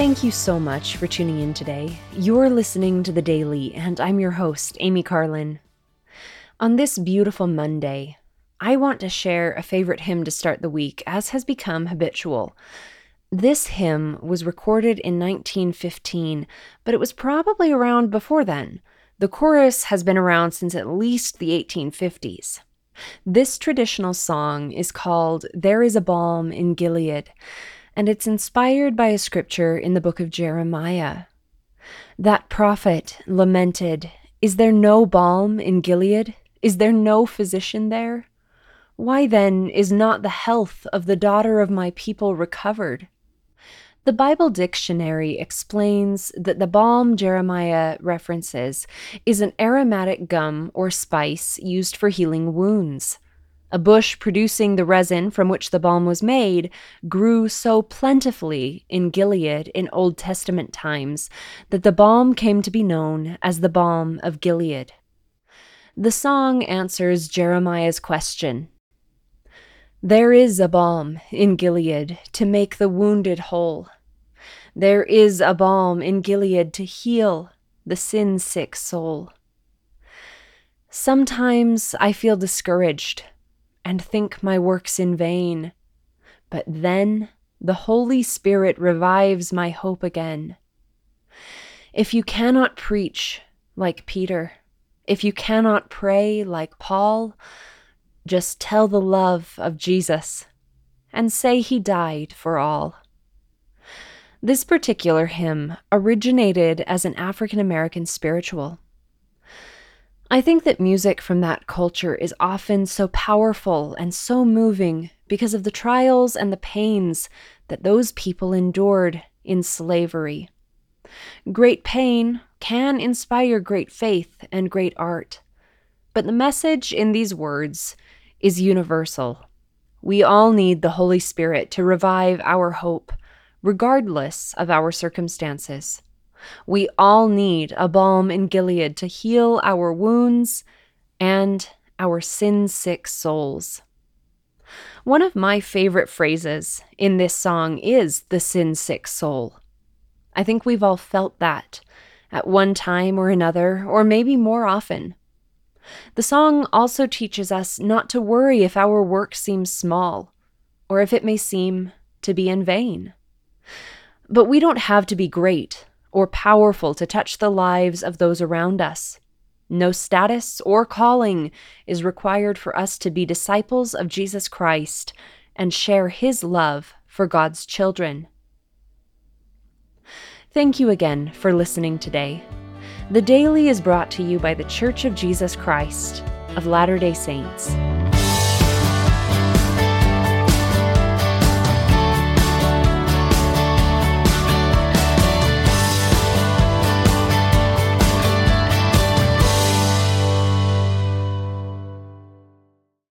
Thank you so much for tuning in today. You're listening to The Daily, and I'm your host, Amy Carlin. On this beautiful Monday, I want to share a favorite hymn to start the week, as has become habitual. This hymn was recorded in 1915, but it was probably around before then. The chorus has been around since at least the 1850s. This traditional song is called There is a Balm in Gilead, and it's inspired by a scripture in the book of Jeremiah. That prophet lamented, Is there no balm in Gilead? Is there no physician there? Why then is not the health of the daughter of my people recovered? The Bible dictionary explains that the balm Jeremiah references is an aromatic gum or spice used for healing wounds. A bush producing the resin from which the balm was made grew so plentifully in Gilead in Old Testament times that the balm came to be known as the balm of Gilead. The song answers Jeremiah's question there is a balm in Gilead to make the wounded whole. There is a balm in Gilead to heal the sin sick soul. Sometimes I feel discouraged and think my work's in vain, but then the Holy Spirit revives my hope again. If you cannot preach like Peter, if you cannot pray like Paul, just tell the love of Jesus and say he died for all. This particular hymn originated as an African American spiritual. I think that music from that culture is often so powerful and so moving because of the trials and the pains that those people endured in slavery. Great pain can inspire great faith and great art, but the message in these words is universal. We all need the Holy Spirit to revive our hope, regardless of our circumstances. We all need a balm in Gilead to heal our wounds and our sin sick souls. One of my favorite phrases in this song is the sin sick soul. I think we've all felt that at one time or another, or maybe more often. The song also teaches us not to worry if our work seems small, or if it may seem to be in vain. But we don't have to be great or powerful to touch the lives of those around us. No status or calling is required for us to be disciples of Jesus Christ and share his love for God's children. Thank you again for listening today. The Daily is brought to you by The Church of Jesus Christ of Latter day Saints.